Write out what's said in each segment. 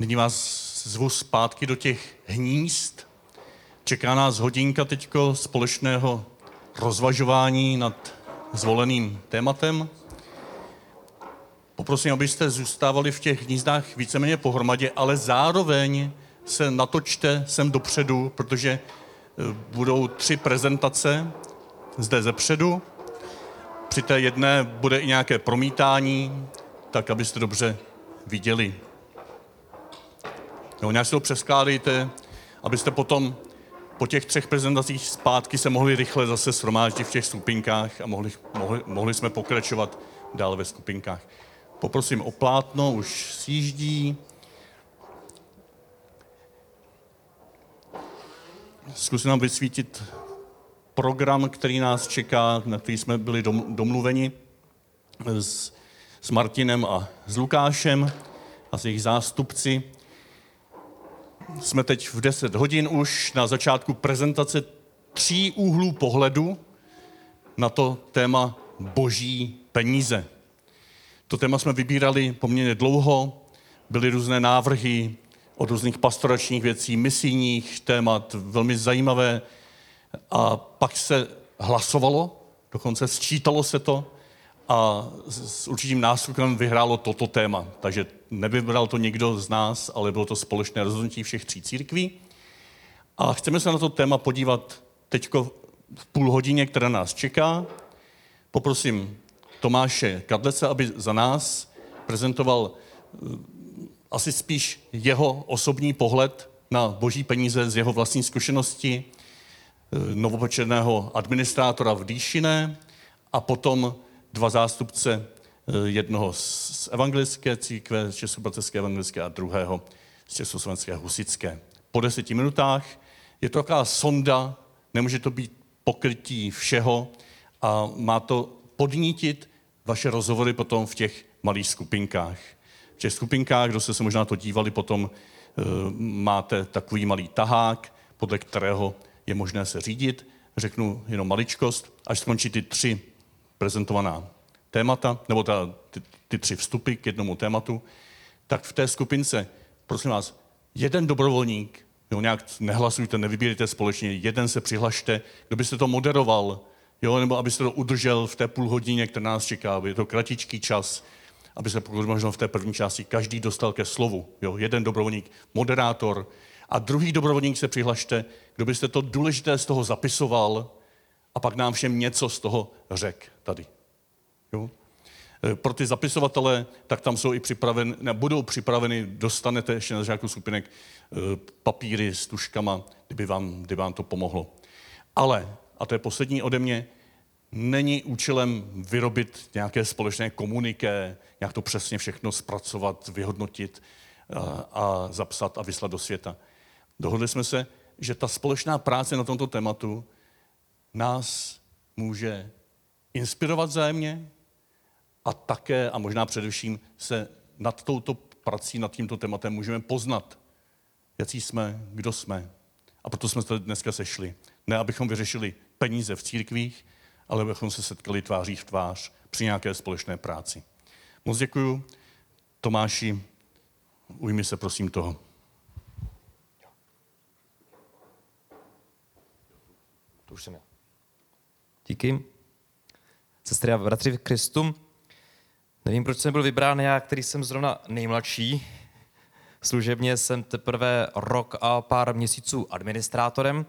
Nyní vás zvu zpátky do těch hnízd. Čeká nás hodinka teďko společného rozvažování nad zvoleným tématem. Poprosím, abyste zůstávali v těch hnízdách víceméně pohromadě, ale zároveň se natočte sem dopředu, protože eh, budou tři prezentace zde zepředu. Při té jedné bude i nějaké promítání, tak abyste dobře viděli. Jo, nějak si to přeskládejte, abyste potom po těch třech prezentacích zpátky se mohli rychle zase shromáždit v těch skupinkách a mohli, mohli, mohli jsme pokračovat dál ve skupinkách. Poprosím o plátno, už sjíždí. Zkusím nám vysvítit program, který nás čeká, na který jsme byli domluveni s, s Martinem a s Lukášem a s jejich zástupci. Jsme teď v 10 hodin už na začátku prezentace tří úhlů pohledu na to téma boží peníze. To téma jsme vybírali poměrně dlouho, byly různé návrhy od různých pastoračních věcí, misijních témat, velmi zajímavé. A pak se hlasovalo, dokonce sčítalo se to a s určitým náskokem vyhrálo toto téma. Takže nevybral to někdo z nás, ale bylo to společné rozhodnutí všech tří církví. A chceme se na to téma podívat teď v půl hodině, která nás čeká. Poprosím Tomáše Kadlece, aby za nás prezentoval eh, asi spíš jeho osobní pohled na boží peníze z jeho vlastní zkušenosti eh, novopočerného administrátora v Dýšiné a potom dva zástupce jednoho z evangelické církve, z Českobratecké evangelické a druhého z Československé husické. Po deseti minutách je to taková sonda, nemůže to být pokrytí všeho a má to podnítit vaše rozhovory potom v těch malých skupinkách. V těch skupinkách, kdo jste se možná to dívali, potom e, máte takový malý tahák, podle kterého je možné se řídit. Řeknu jenom maličkost, až skončí ty tři prezentovaná témata, nebo ta, ty, ty tři vstupy k jednomu tématu, tak v té skupince, prosím vás, jeden dobrovolník, jo, nějak nehlasujte, nevybírejte společně, jeden se přihlašte, kdo byste to moderoval, jo, nebo abyste to udržel v té půl hodině, která nás čeká, je to kratičký čas, aby se pokud možno v té první části každý dostal ke slovu. Jo, jeden dobrovolník, moderátor, a druhý dobrovolník se přihlašte, kdo byste to důležité z toho zapisoval a pak nám všem něco z toho řek tady. Jo? E, pro ty zapisovatele, tak tam jsou i připraveny, ne, budou připraveny, dostanete ještě na začátku skupinek e, papíry s tuškama, kdyby vám, kdyby vám to pomohlo. Ale a to je poslední ode mě, není účelem vyrobit nějaké společné komuniké, nějak to přesně všechno zpracovat, vyhodnotit a, a zapsat a vyslat do světa. Dohodli jsme se, že ta společná práce na tomto tématu nás může inspirovat zájemně a také a možná především se nad touto prací, nad tímto tématem můžeme poznat, jaký jsme, kdo jsme. A proto jsme se dneska sešli. Ne, abychom vyřešili peníze v církvích, ale abychom se setkali tváří v tvář při nějaké společné práci. Moc děkuju. Tomáši, ujmi se prosím toho. To už jsem já. Díky. Sestry a bratři v Kristu, nevím, proč jsem byl vybrán já, který jsem zrovna nejmladší. Služebně jsem teprve rok a pár měsíců administrátorem,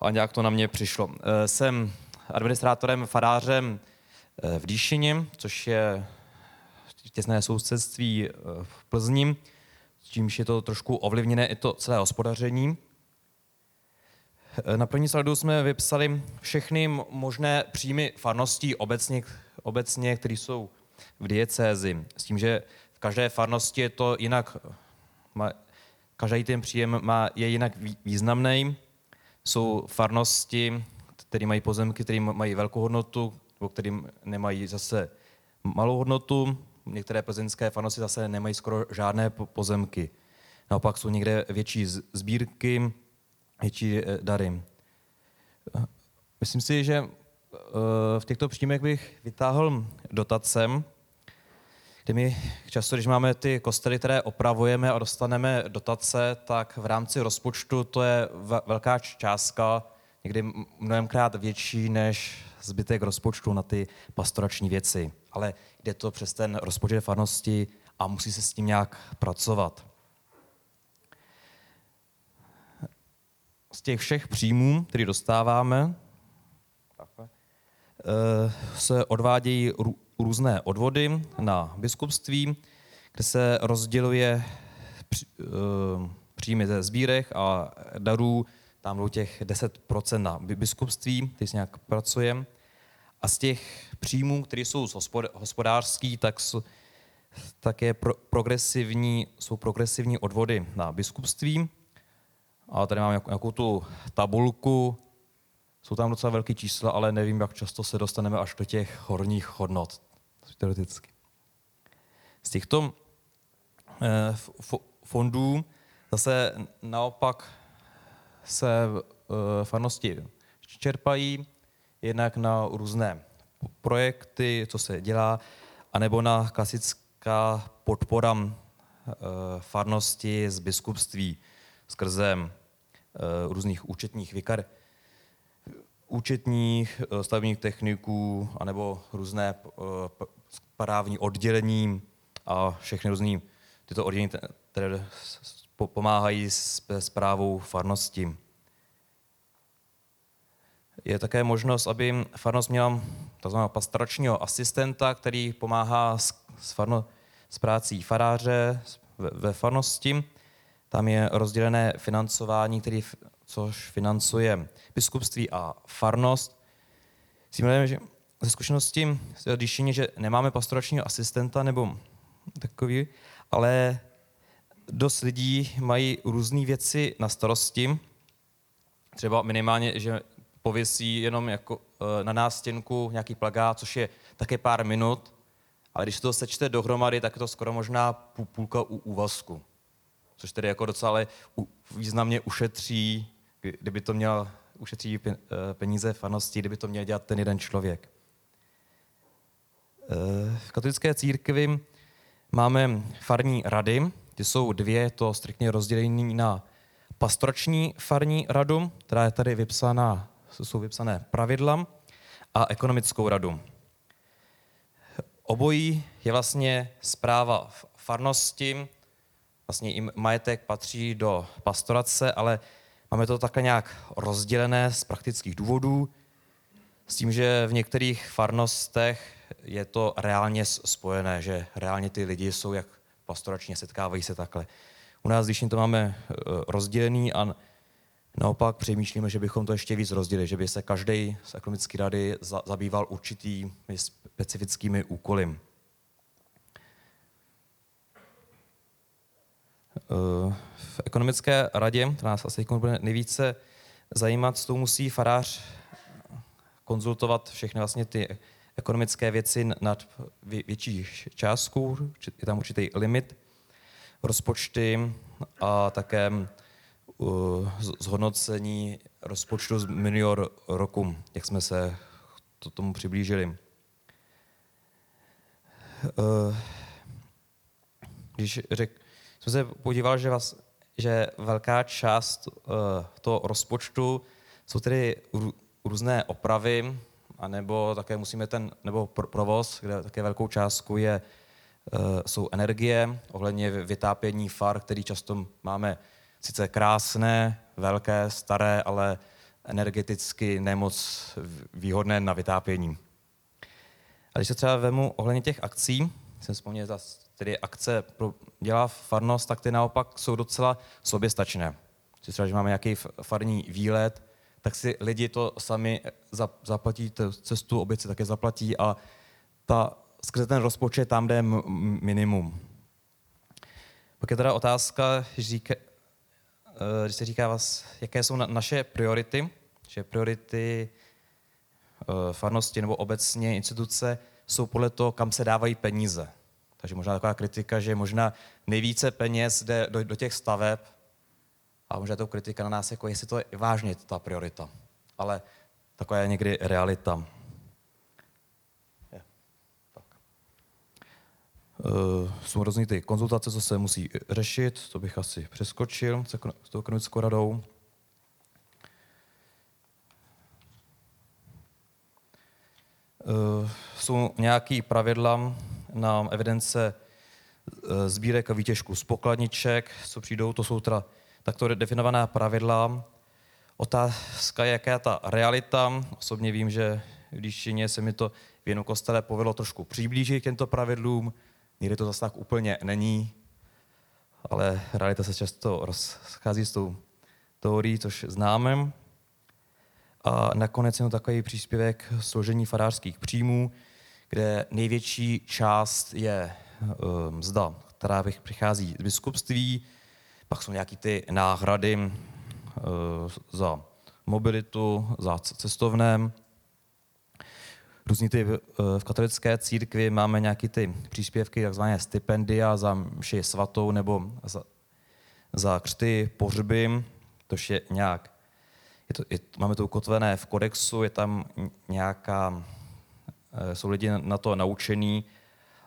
a nějak to na mě přišlo. Eh, jsem administrátorem, farářem eh, v Díšině, což je těsné sousedství eh, v Plzni, čímž je to trošku ovlivněné i to celé hospodaření. Na první slajdu jsme vypsali všechny možné příjmy farností obecně, obecně které jsou v diecézi. S tím, že v každé farnosti je to jinak, každý ten příjem má, je jinak významný jsou farnosti, které mají pozemky, které mají velkou hodnotu, nebo kterým nemají zase malou hodnotu. Některé plzeňské farnosti zase nemají skoro žádné pozemky. Naopak jsou někde větší sbírky, větší eh, dary. Myslím si, že v těchto příjmech bych vytáhl dotacem, kdy my často, když máme ty kostely, které opravujeme a dostaneme dotace, tak v rámci rozpočtu to je velká částka, někdy mnohemkrát větší než zbytek rozpočtu na ty pastorační věci. Ale jde to přes ten rozpočet farnosti a musí se s tím nějak pracovat. Z těch všech příjmů, které dostáváme, eh, se odvádějí různé odvody na biskupství, kde se rozděluje eh, příjmy ze sbírek a darů, tam bylo těch 10% na biskupství, který se nějak pracuje. A z těch příjmů, které jsou hospodářský, tak, tak je pro, progresivní, jsou progresivní odvody na biskupství. A tady mám nějakou tu tabulku, jsou tam docela velké čísla, ale nevím, jak často se dostaneme až do těch horních hodnot, teoreticky. Z těchto eh, fondů zase naopak se eh, farnosti čerpají jednak na různé projekty, co se dělá, anebo na klasická podpora eh, farnosti z biskupství skrze různých účetních vikar, účetních, eh, stavebních techniků, anebo různé eh, právní oddělení a všechny různé tyto oddělení, které pomáhají s zprávou farnosti. Je také možnost, aby farnost měla tzv. pastoračního asistenta, který pomáhá s, s, farno, s prácí faráře ve, ve farnosti. Tam je rozdělené financování, který což financuje biskupství a farnost. Si že ze zkušenosti je, že nemáme pastoračního asistenta nebo takový, ale dost lidí mají různé věci na starosti. Třeba minimálně, že pověsí jenom jako eh, na nástěnku nějaký plagát, což je také pár minut, ale když to sečte dohromady, tak je to skoro možná půlka u úvazku. Což tedy jako docela významně ušetří kdyby to měl ušetří eh, peníze farnosti, kdyby to měl dělat ten jeden člověk. Eh, v katolické církvi máme farní rady, ty jsou dvě, to striktně rozdělení na pastorační farní radu, která je tady vypsaná, jsou vypsané pravidla, a ekonomickou radu. Obojí je vlastně zpráva farnosti, vlastně i majetek patří do pastorace, ale Máme to takhle nějak rozdělené z praktických důvodů, s tím, že v některých farnostech je to reálně spojené, že reálně ty lidi jsou jak pastoračně, setkávají se takhle. U nás, když to máme e, rozdělený a naopak přemýšlíme, že bychom to ještě víc rozdělili, že by se každý z ekonomické rady zabýval určitými specifickými úkoly. V ekonomické radě, která nás asi bude nejvíce zajímat, s tou musí farář konzultovat všechny vlastně ty ekonomické věci nad větší částku, je tam určitý limit, rozpočty a také uh, zhodnocení rozpočtu z minulého roku, jak jsme se to tomu přiblížili. Uh, když řek, jsem se podíval, že, vás, že velká část uh, toho rozpočtu jsou tedy různé opravy, anebo také musíme ten, nebo provoz, kde také velkou částku je, uh, jsou energie, ohledně vytápění far, který často máme sice krásné, velké, staré, ale energeticky nemoc výhodné na vytápění. A když se třeba vemu ohledně těch akcí, jsem vzpomněl tedy akce dělá farnost, tak ty naopak jsou docela soběstačné. Když třeba, že máme nějaký farní výlet, tak si lidi to sami zaplatí, tu cestu oběd si také zaplatí a ta, skrze ten rozpočet tam jde minimum. Pak je teda otázka, říká, eh, když se říká vás, jaké jsou naše priority, že priority eh, farnosti nebo obecně instituce jsou podle toho, kam se dávají peníze. Takže možná taková kritika, že možná nejvíce peněz jde do, do těch staveb a možná je to kritika na nás, jako jestli to je vážně ta priorita. Ale taková je někdy realita. Je. Tak. Uh, jsou různé ty konzultace, co se musí řešit, to bych asi přeskočil s tou ekonomickou radou. Uh, jsou nějaké pravidla na evidence uh, sbírek a výtěžku z pokladniček, co přijdou, to jsou teda takto definovaná pravidla. Otázka je, jaká je ta realita. Osobně vím, že když se mi to v jednom kostele povedlo trošku přiblížit k těmto pravidlům, Někdy to zase tak úplně není, ale realita se často rozchází s tou teorií, což známe. A nakonec je to takový příspěvek složení farářských příjmů, kde největší část je uh, mzda, která přichází z biskupství, pak jsou nějaké ty náhrady uh, za mobilitu, za cestovném, různý ty eh, v katolické církvi máme nějaké ty příspěvky, takzvané stipendia za mši svatou nebo za, za křty, pohřby, to je nějak, je to, je, máme to ukotvené v kodexu, je tam nějaká, eh, jsou lidi na to naučení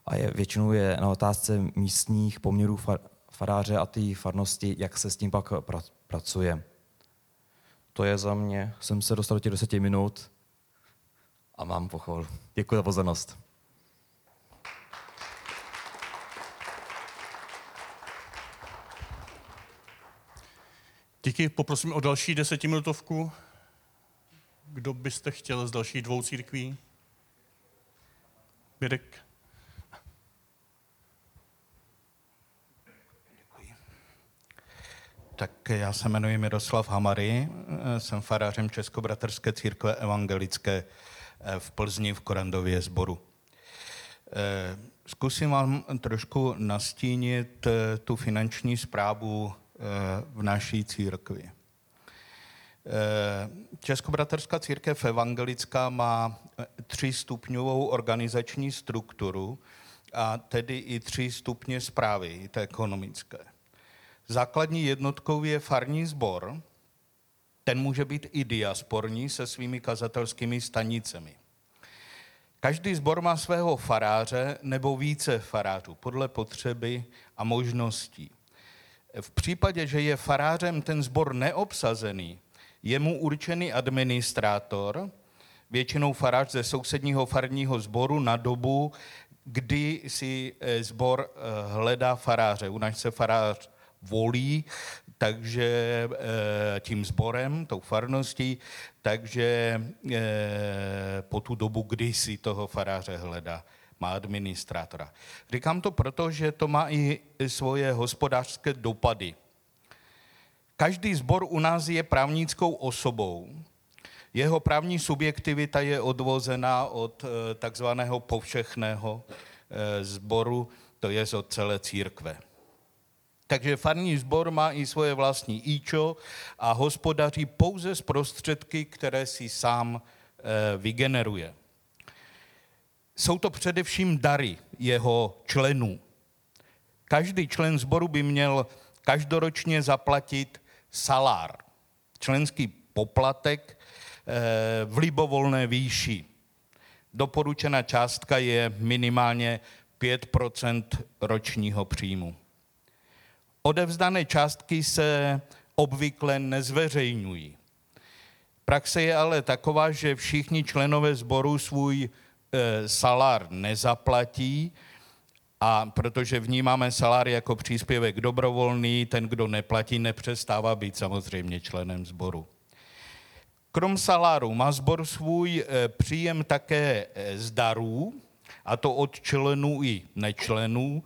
a je, většinou je na otázce místních poměrů far, faráře a té farnosti, jak se s tím pak pra, pracuje. To je za mě. Jsem se dostal do těch deseti minut a mám pochvalu. Děkuji za pozornost. Díky, poprosím o další desetiminutovku. Kdo byste chtěl z dalších dvou církví? Mirek? Tak já se jmenuji Miroslav Hamary, jsem farářem Českobratrské církve evangelické v Plzni v Korandově sboru. Eh, zkusím vám trošku nastínit eh, tu finanční zprávu eh, v naší církvi. Českobraterská církev evangelická má třístupňovou organizační strukturu a tedy i tři stupně zprávy, té ekonomické. Základní jednotkou je farní sbor, ten může být i diasporní se svými kazatelskými stanicemi. Každý sbor má svého faráře nebo více farářů podle potřeby a možností. V případě, že je farářem ten sbor neobsazený, je mu určený administrátor, většinou farář ze sousedního farního sboru na dobu, kdy si sbor eh, hledá faráře. U nás se farář volí, takže eh, tím sborem, tou farností, takže eh, po tu dobu, kdy si toho faráře hledá, má administrátora. Říkám to proto, že to má i svoje hospodářské dopady. Každý sbor u nás je právnickou osobou. Jeho právní subjektivita je odvozená od eh, takzvaného povšechného sboru, to je od celé církve. Takže farní sbor má i svoje vlastní íčo a hospodaří pouze z prostředky, které si sám e, vygeneruje. Jsou to především dary jeho členů. Každý člen sboru by měl každoročně zaplatit salár, členský poplatek e, v libovolné výši. Doporučená částka je minimálně 5% ročního příjmu. Odevzdané částky se obvykle nezveřejňují. Praxe je ale taková, že všichni členové sboru svůj e, salár nezaplatí, a protože vnímáme salár jako příspěvek dobrovolný, ten, kdo neplatí, nepřestává být samozřejmě členem sboru. Krom saláru má sbor svůj e, příjem také e, z darů, a to od členů i nečlenů,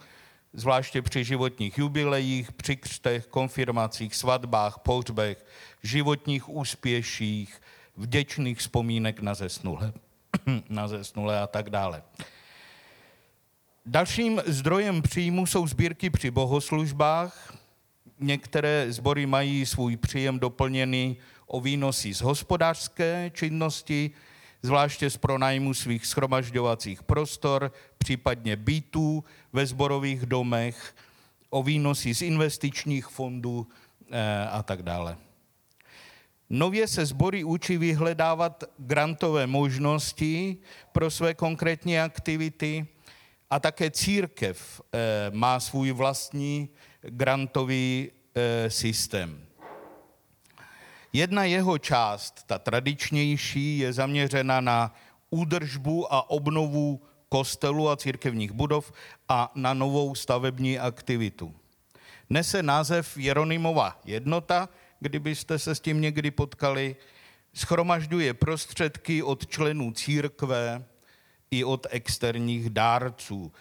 zvláště při životních jubilejích, při křtech, konfirmacích, svatbách, pohřbech, životních úspěších, vděčných vzpomínek na zesnulé, na zesnulé a tak dále. Dalším zdrojem příjmu jsou sbírky při bohoslužbách. Některé sbory mají svůj příjem doplněný o výnosy z hospodářské činnosti, zvláště z pronájmu svých schromažďovacích prostor, případně bytů ve zborových domech, o výnosy z investičních fondů eh, a tak dále. Nově se sbory učí vyhledávat grantové možnosti pro své konkrétní aktivity A také církev eh, má svůj vlastní grantový eh, systém. Jedna jeho část, ta tradičnější, je zaměřena na údržbu a obnovu kostelů a církevních budov a na novou stavební aktivitu. Nese název Jeronymova jednota, kdybyste se s tím někdy potkali, schromažďuje prostředky od členů církve i od externích dárců.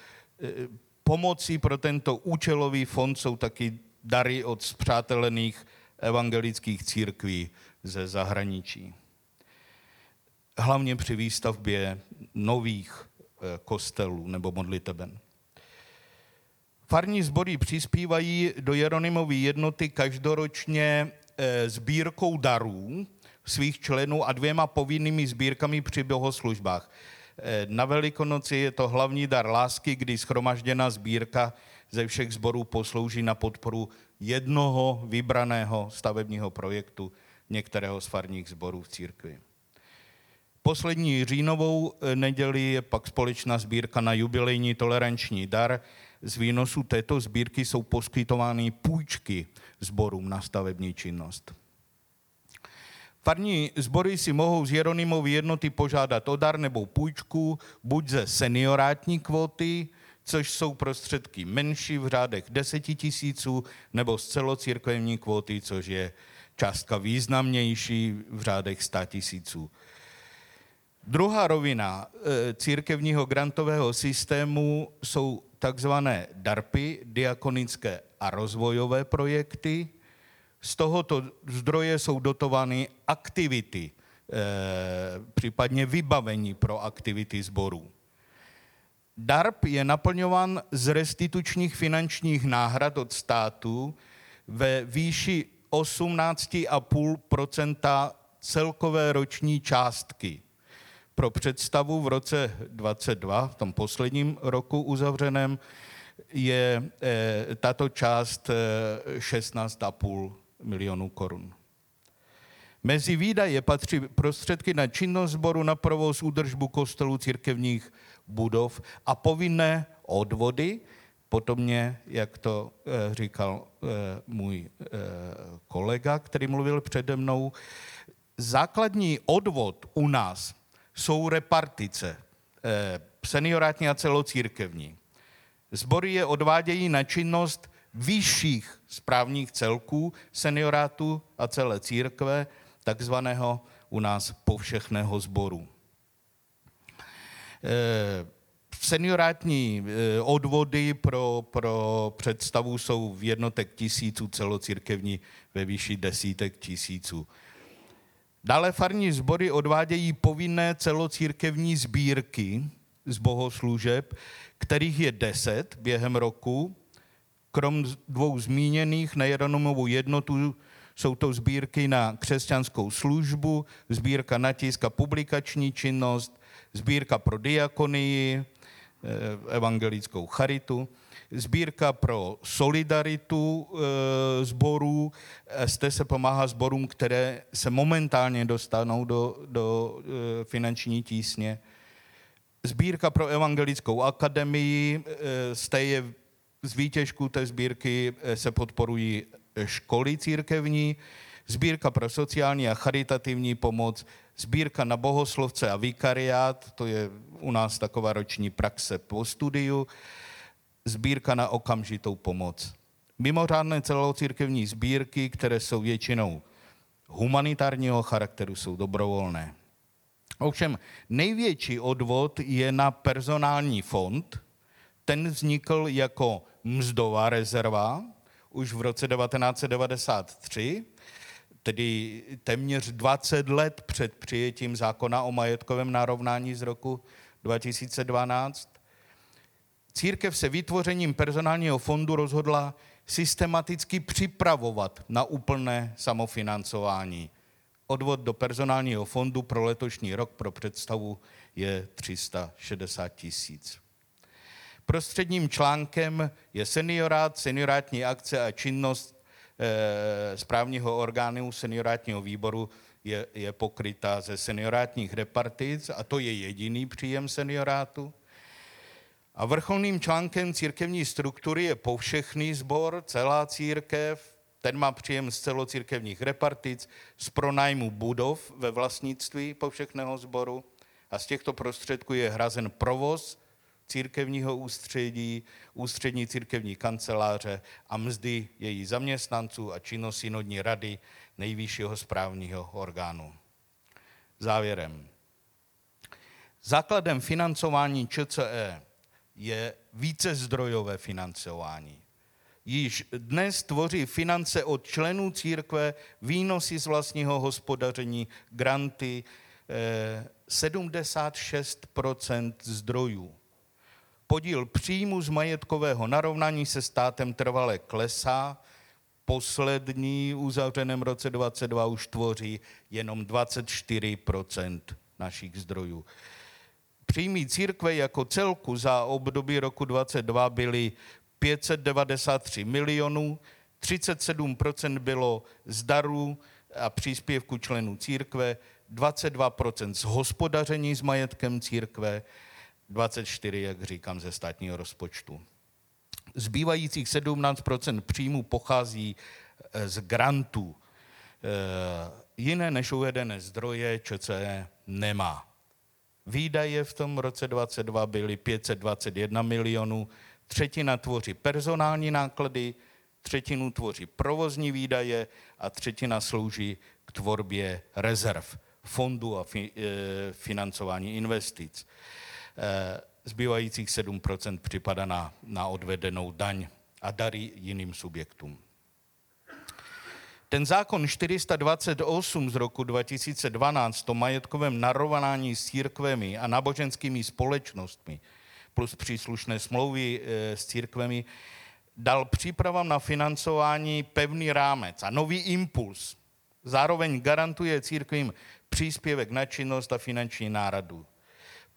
E, Pomocí pro tento účelový fond jsou taky dary od zpřátelených evangelických církví ze zahraničí. Hlavně při výstavbě nových e, kostelů nebo modliteben. Farní sbory přispívají do Jeronymovy jednoty každoročně eh, sbírkou darů svých členů a dvěma povinnými sbírkami při bohoslužbách. Eh, Na Velikonoci je to hlavní dar lásky, kdy schromažděná sbírka ze všech sborů poslouží na podporu jednoho vybraného stavebního projektu některého z farních sborů v církvi. Poslední říjnovou eh, neděli je pak společná sbírka na jubilejní toleranční dar. Z výnosu této sbírky jsou poskytovány půjčky sborům na stavební činnost. Farní sbory si mohou z Jeronymovy jednoty požádat o dar nebo půjčku, buď ze seniorátní kvóty, což jsou prostředky menší v řádech deseti tisíců, nebo z celocírkevní kvóty, což je částka významnější v řádech 100 tisíců. Druhá rovina eh, církevního grantového systému jsou takzvané DARPy, diakonické a rozvojové projekty. Z tohoto zdroje jsou dotovány aktivity, eh, případně vybavení pro aktivity sborů. DARP je naplňován z restitučních finančních náhrad od státu ve výši 18,5% celkové roční částky. Pro představu v roce 22, v tom posledním roku uzavřeném, je eh, tato část eh, 16,5 milionů korun. Mezi výdaje patří prostředky na činnost sboru, na provoz, údržbu kostelů, církevních budov a povinné odvody, Potomně, jak to eh, říkal eh, můj eh, kolega, který mluvil přede mnou, základní odvod u nás jsou repartice, seniorátní a celocírkevní. Sbory je odvádějí na činnost vyšších správních celků seniorátu a celé církve, takzvaného u nás povšechného sboru. Eh, Seniorátní eh, odvody pro, pro představu jsou v jednotek tisíců, celocírkevní ve výši desítek tisíců. Dále farní sbory odvádějí povinné celocírkevní sbírky z bohoslužeb, kterých je deset během roku. Krom dvou zmíněných na Jeronimovu jednotu jsou to sbírky na křesťanskou službu, sbírka na tisk a publikační činnost, sbírka pro diakonii, eh, evangelickou charitu, sbírka pro solidaritu e, sborů. ST se pomáhá sborům, které se momentálně dostanou do, do finanční tísně. Sbírka pro evangelickou akademii, e, z té je z výtěžků té sbírky e, se podporují školy církevní, sbírka pro sociální a charitativní pomoc, sbírka na bohoslovce a vikariát, to je u nás taková roční praxe po studiu, sbírka na okamžitou pomoc. Mimořádné celocírkevní sbírky, které jsou většinou humanitárního charakteru, jsou dobrovolné. Ovšem největší odvod je na personální fond. Ten vznikl jako mzdová rezerva už v roce 1993, tedy téměř 20 let před přijetím zákona o majetkovém narovnání z roku 2012. Církev se vytvořením personálního fondu rozhodla systematicky připravovat na úplné samofinancování. Odvod do personálního fondu pro letošní rok pro představu je 360 tisíc. Prostředním článkem je seniorát, seniorátní akce a činnost e, správního orgánu seniorátního výboru je, je pokryta ze seniorátních repartic a to je jediný příjem seniorátu. A vrcholným článkem církevní struktury je povšechný sbor, celá církev, ten má příjem z celocírkevních repartic, z pronájmu budov ve vlastnictví povšechného sboru a z těchto prostředků je hrazen provoz církevního ústředí, ústřední církevní kanceláře a mzdy její zaměstnanců a činnost synodní rady nejvyššího správního orgánu. Závěrem. Základem financování ČCE je vícezdrojové financování. Již dnes tvoří finance od členů církve, výnosy z vlastního hospodaření, granty, 76% zdrojů. Podíl příjmu z majetkového narovnání se státem trvale klesá. Poslední uzavřeném roce 2022 už tvoří jenom 24% našich zdrojů. Příjmy církve jako celku za období roku 2022 byly 593 milionů, 37% bylo z darů a příspěvku členů církve, 22% z hospodaření s majetkem církve, 24, jak říkám, ze státního rozpočtu. Zbývajících 17% příjmů pochází eh, z grantů. Eh, jiné než uvedené zdroje ČCE nemá. Výdaje v tom roce 2022 byly 521 milionů, třetina tvoří personální náklady, třetinu tvoří provozní výdaje a třetina slouží k tvorbě rezerv, fondů a fi, e, financování investic. Zbývajících 7% připadá na, na odvedenou daň a dary jiným subjektům. Ten zákon 428 z roku 2012 o majetkovém narovnání s církvemi a náboženskými společnostmi plus příslušné smlouvy e, s církvemi dal přípravám na financování pevný rámec a nový impuls. Zároveň garantuje církvím příspěvek na činnost a finanční náradu.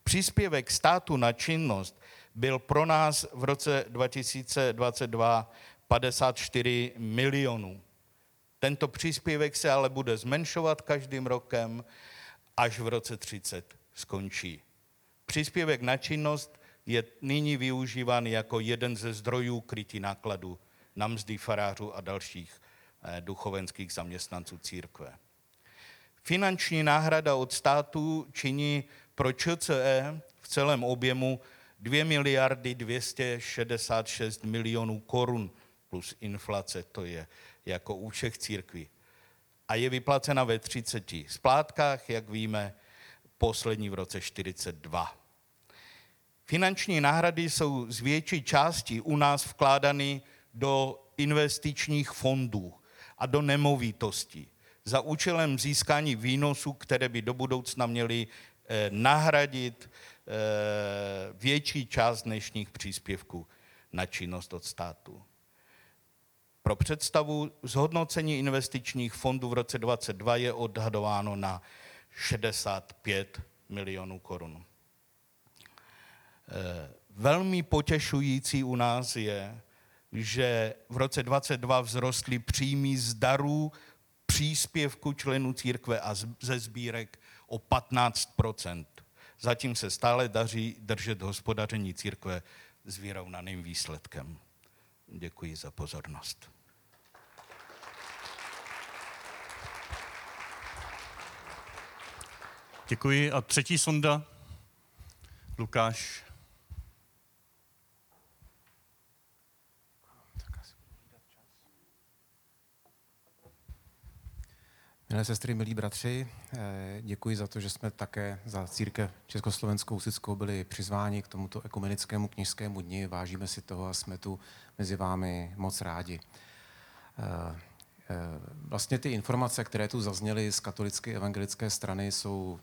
Příspěvek státu na činnost byl pro nás v roce 2022 54 milionů. Tento příspěvek se ale bude zmenšovat každým rokem, až v roce 30 skončí. Příspěvek na činnost je nyní využíván jako jeden ze zdrojů krytí nákladů na mzdy farářů a dalších eh, duchovenských zaměstnanců církve. Finanční náhrada od státu činí pro ČCE v celém objemu 2 miliardy 266 milionů korun plus inflace, to je jako u všech církví. A je vyplacena ve 30 splátkách, jak víme, poslední v roce 42. Finanční náhrady jsou z větší části u nás vkládány do investičních fondů a do nemovitostí za účelem získání výnosů, které by do budoucna měly nahradit eh, větší část dnešních příspěvků na činnost od státu. Pro představu zhodnocení investičních fondů v roce 2022 je odhadováno na 65 milionů korun. Eh, velmi potěšující u nás je, že v roce 2022 vzrostly příjmy z darů příspěvku členů církve a ze sbírek o 15% Zatím se stále daří držet hospodaření církve s vyrovnaným výsledkem. Děkuji za pozornost. Děkuji. A třetí sonda, Lukáš. Milé sestry, milí bratři, eh, děkuji za to, že jsme také za církev Československou Usickou byli přizváni k tomuto ekumenickému knižskému dni. Vážíme si toho a jsme tu mezi vámi moc rádi. Eh, eh, vlastně ty informace, které tu zazněly z katolické evangelické strany, jsou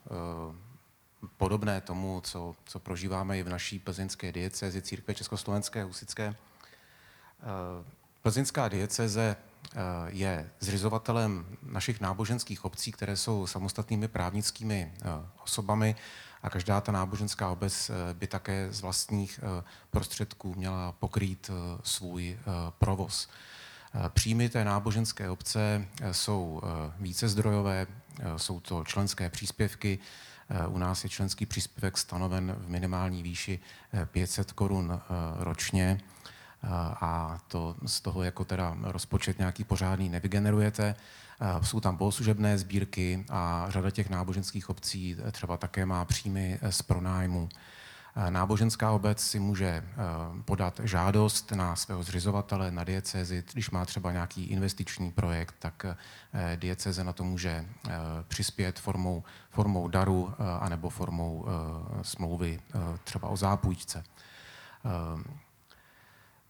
podobné tomu, co, co prožíváme i v naší plzeňské diecezi církve Československé Husické. Plzeňská dieceze je zřizovatelem našich náboženských obcí, které jsou samostatnými právnickými eh, osobami a každá ta náboženská obec eh, by také z vlastních prostředků měla pokrýt svůj provoz. Příjmy té náboženské obce jsou více zdrojové, jsou to členské příspěvky, U nás je členský příspěvek stanoven v minimální výši 500 korun ročně a to z toho jako teda rozpočet nějaký pořádný nevygenerujete. Jsou tam bohoslužebné sbírky a řada těch náboženských obcí třeba také má příjmy z pronájmu. Náboženská obec si může podat žádost na svého zřizovatele, na diecezi. Když má třeba nějaký investiční projekt, tak dieceze na to může přispět formou, formou daru anebo formou smlouvy třeba o zápůjčce.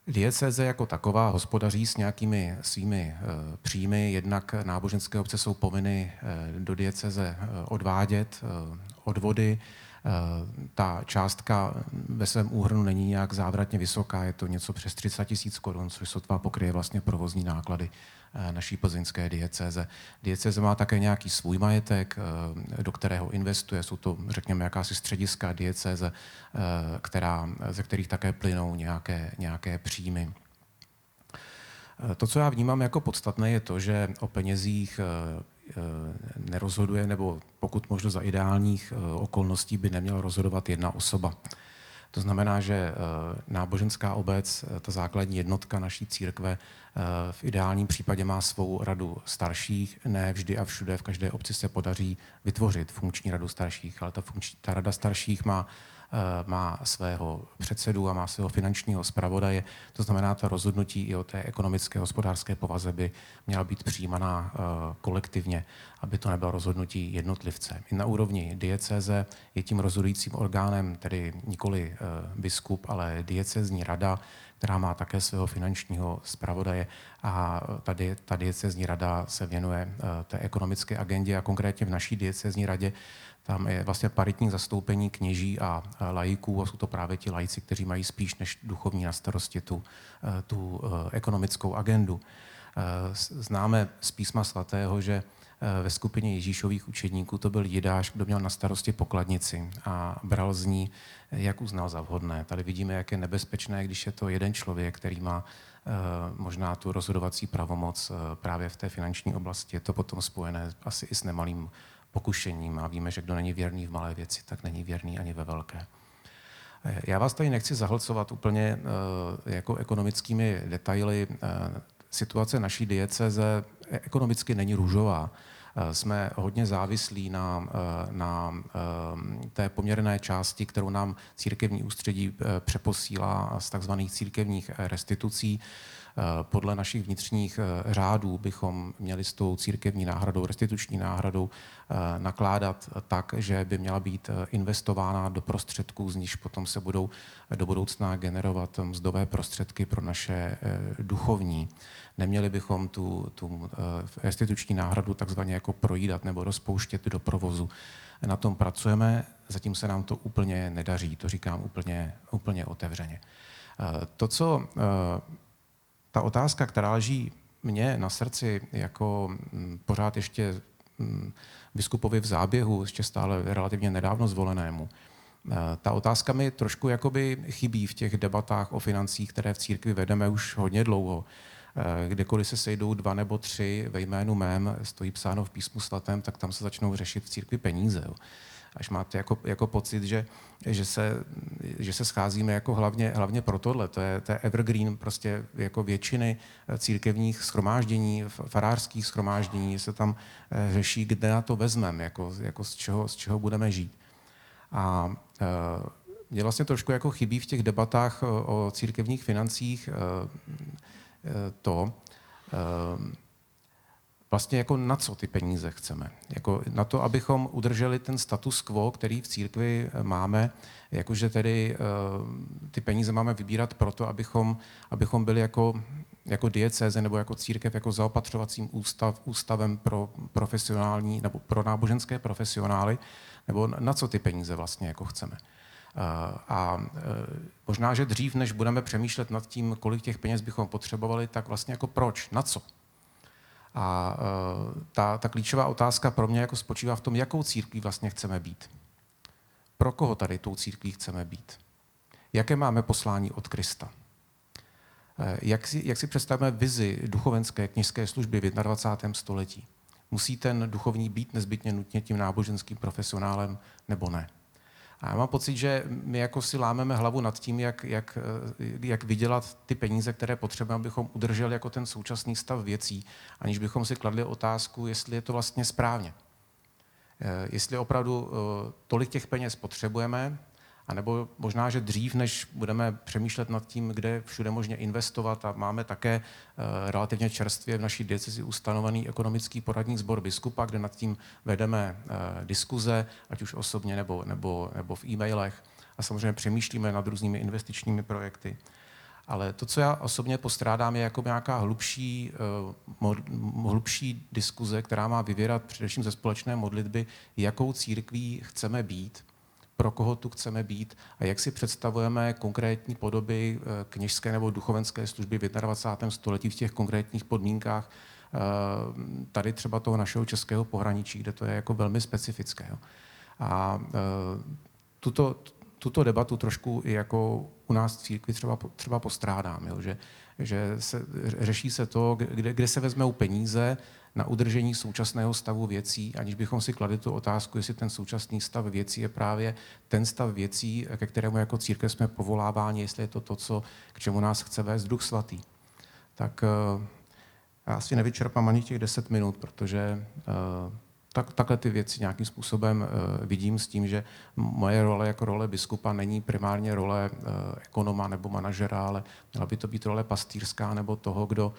Diecéze jako taková hospodaří s nějakými svými příjmy, jednak náboženské obce jsou povinny do dieceze odvádět odvody, Eh, ta částka ve svém úhrnu není nějak závratně vysoká, je to něco přes 30 tisíc korun, což sotva pokryje vlastně provozní náklady eh, naší plzeňské diecéze. Diecéze má také nějaký svůj majetek, eh, do kterého investuje. Jsou to, řekněme, jakási střediska diecéze, která, ze kterých také plynou nějaké, nějaké příjmy. To, co já vnímám jako podstatné, je to, že o penězích Eh, nerozhoduje, nebo pokud možno za ideálních eh, okolností by neměla rozhodovat jedna osoba. To znamená, že eh, náboženská obec, ta základní jednotka naší církve, v ideálním případě má svou radu starších. Ne vždy a všude v každé obci se podaří vytvořit funkční radu starších, ale ta, funkční, ta rada starších má Eh, má svého předsedu a má svého finančního zpravodaje. To znamená, ta rozhodnutí i o té ekonomické hospodářské povaze by měla být přijímaná eh, kolektivně, aby to nebylo rozhodnutí jednotlivce. I na úrovni diecéze je tím rozhodujícím orgánem tedy nikoli eh, biskup, ale diecézní rada, která má také svého finančního zpravodaje a tady ta diecézní rada se věnuje té ekonomické agendě a konkrétně v naší diecézní radě tam je vlastně paritní zastoupení kněží a lajků a jsou to právě ti lajci, kteří mají spíš než duchovní na starosti tu, eh, tu eh, ekonomickou agendu. Eh, známe z písma svatého, že ve skupině Ježíšových učedníků to byl Jidáš, kdo měl na starosti pokladnici a bral z ní, jak uznal za vhodné. Tady vidíme, jak je nebezpečné, když je to jeden člověk, který má možná tu rozhodovací pravomoc právě v té finanční oblasti. Je to potom spojené asi i s nemalým pokušením a víme, že kdo není věrný v malé věci, tak není věrný ani ve velké. Já vás tady nechci zahlcovat úplně eh, jako ekonomickými detaily. Eh, situace naší dieceze ekonomicky není růžová. Eh, jsme hodně závislí na, na té poměrné části, kterou nám církevní ústředí přeposílá z tzv. církevních restitucí. Eh, podle našich vnitřních eh, řádů bychom měli s tou církevní náhradou, restituční náhradou eh, nakládat tak, že by měla být investována do prostředků, z níž potom se budou do budoucna generovat mzdové prostředky pro naše duchovní. Neměli bychom tu, tu restituční náhradu takzvaně jako projídat nebo rozpouštět do provozu. Na tom pracujeme, zatím se nám to úplně nedaří, to říkám úplně, úplně otevřeně. To, co ta otázka, která leží mně na srdci jako mm, pořád ještě mm, biskupovi v záběhu, ještě stále relativně nedávno zvolenému, eh, ta otázka mi trošku jakoby chybí v těch debatách o financích, které v církvi vedeme už hodně dlouho. Eh, kdekoliv se sejdou dva nebo tři ve jménu mém, stojí psáno v písmu svatém, tak tam se začnou řešit v církvi peníze. Jo až máte jako, jako pocit, že, že, se, že se scházíme jako hlavně, hlavně pro tohle. To je, to je evergreen prostě jako většiny církevních schromáždění, farářských schromáždění, se tam eh, řeší, kde na to vezmeme, jako, jako z, čeho, z čeho budeme žít. A e, mě vlastně trošku jako chybí v těch debatách o, církevních financích to, vlastně jako na co ty peníze chceme. Jako na to, abychom udrželi ten status quo, který v církvi eh, máme, jakože tedy uh, ty peníze máme vybírat proto, abychom, abychom byli jako, jako diecéze nebo jako církev, jako zaopatřovacím ústav, ústavem pro profesionální nebo pro náboženské profesionály, nebo na co ty peníze vlastně jako chceme. Uh, a možná, že dřív, než budeme přemýšlet nad tím, kolik těch peněz bychom potřebovali, tak vlastně jako proč, na co a e, ta, ta klíčová otázka pro mě jako spočívá v tom, jakou církví vlastně chceme být. Pro koho tady tou církví chceme být? Jaké máme poslání od Krista? E, jak si, jak si představíme vizi duchovenské knižské služby v 21. století? musí ten duchovní být nezbytně nutně tím náboženským profesionálem nebo ne. A já mám pocit, že my jako si lámeme hlavu nad tím, jak, jak, jak vydělat ty peníze, které potřebujeme, abychom udrželi jako ten současný stav věcí, aniž bychom si kladli otázku, jestli je to vlastně správně. Eh, jestli opravdu eh, tolik těch peněz potřebujeme, a nebo možná, že dřív, než budeme přemýšlet nad tím, kde všude možně investovat a máme také eh, relativně čerstvě v naší diecezi ustanovený ekonomický poradní sbor biskupa, kde nad tím vedeme diskuze, ať už osobně nebo, nebo, nebo v e-mailech a samozřejmě přemýšlíme nad různými investičními projekty. Ale to, co já osobně postrádám, je jako nějaká hlubší, uh, hlubší diskuze, která má vyvěrat především ze společné modlitby, jakou církví chceme být, pro koho tu chceme být a jak si představujeme konkrétní podoby uh, kněžské nebo duchovenské služby v 21. století v těch konkrétních podmínkách, uh, tady třeba toho našeho českého pohraničí, kde to je jako velmi specifické. A tuto, tuto debatu trošku i jako u nás v církvi třeba, třeba postrádám, jo? Že, že se, řeší se to, kde, kde se vezmou peníze na udržení současného stavu věcí, aniž bychom si kladli tu otázku, jestli ten současný stav věcí je právě ten stav věcí, ke kterému jako církev jsme povoláváni, jestli je to to, co, k čemu nás chce vést Duch Svatý. Tak eh, já si nevyčerpám ani těch deset minut, protože uh, tak, takhle ty věci nějakým způsobem uh, vidím s tím, že moje role jako role biskupa není primárně role ekonoma nebo manažera, ale měla by to být role pastýřská nebo toho, kdo,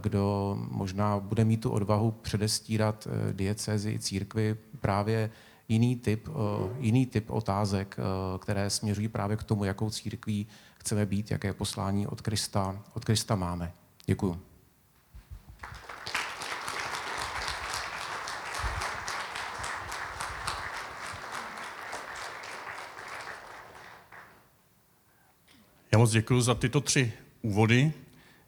kdo možná bude mít tu odvahu předestírat uh, diecézi i církvy právě jiný typ, uh, jiný typ otázek, které směřují právě k tomu, jakou církví chceme být, jaké poslání od Krista, od Krista máme. Děkuju. Já moc děkuji za tyto tři úvody.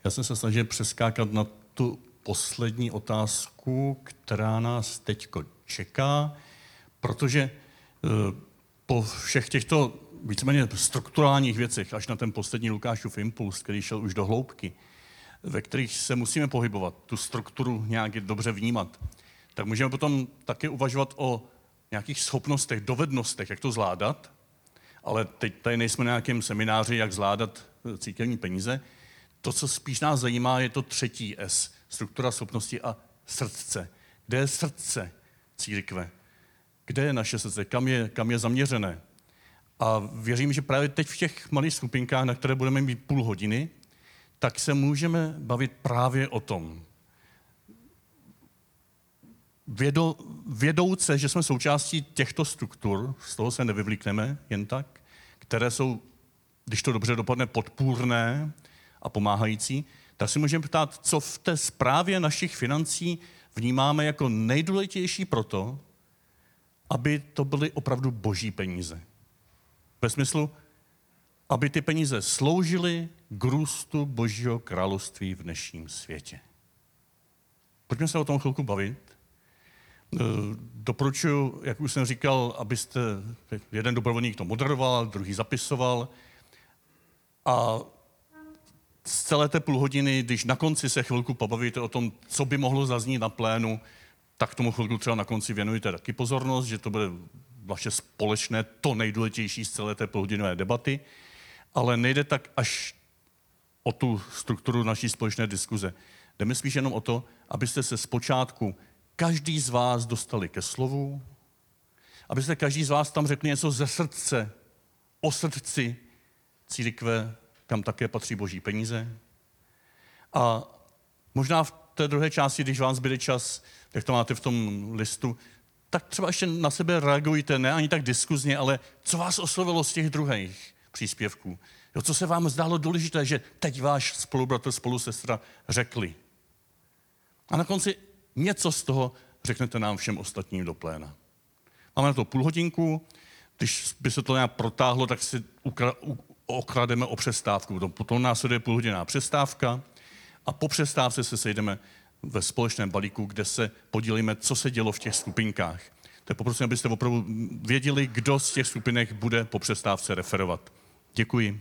Já jsem se snažil přeskákat na tu poslední otázku, která nás teď čeká, protože eh, po všech těchto víceméně strukturálních věcech, až na ten poslední Lukášův impuls, který šel už do hloubky, ve kterých se musíme pohybovat, tu strukturu nějak dobře vnímat, tak můžeme potom také uvažovat o nějakých schopnostech, dovednostech, jak to zvládat, ale teď tady nejsme na nějakém semináři, jak zvládat eh, církevní peníze. To, co spíš nás zajímá, je to třetí S, struktura schopnosti a srdce. Kde je srdce církve? Kde je naše srdce? Kam je, kam je zaměřené? A věřím, že právě teď v těch malých skupinkách, na které budeme mít půl hodiny, tak se můžeme bavit právě o tom. Vědo, vědouce, že jsme součástí těchto struktur, z toho se nevyvlíkneme jen tak, které jsou, když to dobře dopadne, podpůrné a pomáhající, tak si můžeme ptát, co v té zprávě našich financí vnímáme jako nejdůležitější proto, aby to byly opravdu boží peníze. Ve smyslu, aby ty peníze sloužily k růstu božího království v dnešním světě. Pojďme se o tom chvilku bavit. Eh, doporučuji, jak už jsem říkal, abyste jeden dobrovolník to moderoval, druhý zapisoval. A z celé té půl hodiny, když na konci se chvilku pobavíte o tom, co by mohlo zaznít na plénu, tak tomu chvilku třeba na konci věnujte taky pozornost, že to bude vaše společné, to nejdůležitější z celé té půlhodinové debaty, ale nejde tak až o tu strukturu naší společné diskuze. Jde mi spíš jenom o to, abyste se zpočátku každý z vás dostali ke slovu, abyste každý z vás tam řekli něco ze srdce, o srdci církve, kam také patří boží peníze. A možná v té druhé části, když vám zbyde čas, jak to máte v tom listu, tak třeba ještě na sebe reagujte, ne ani tak diskuzně, ale co vás oslovilo z těch druhých příspěvků. Jo, co se vám zdálo důležité, že teď váš spolubratr, spolusestra řekli. A na konci něco z toho řeknete nám všem ostatním do pléna. Máme na to půl hodinku, když by se to nějak protáhlo, tak si ukra- okrademe o přestávku. Potom následuje půlhodinová přestávka a po přestávce se sejdeme ve společném balíku, kde se podílíme, co se dělo v těch skupinkách. Tak poprosím, abyste opravdu věděli, kdo z těch skupinek bude po přestávce referovat. Děkuji.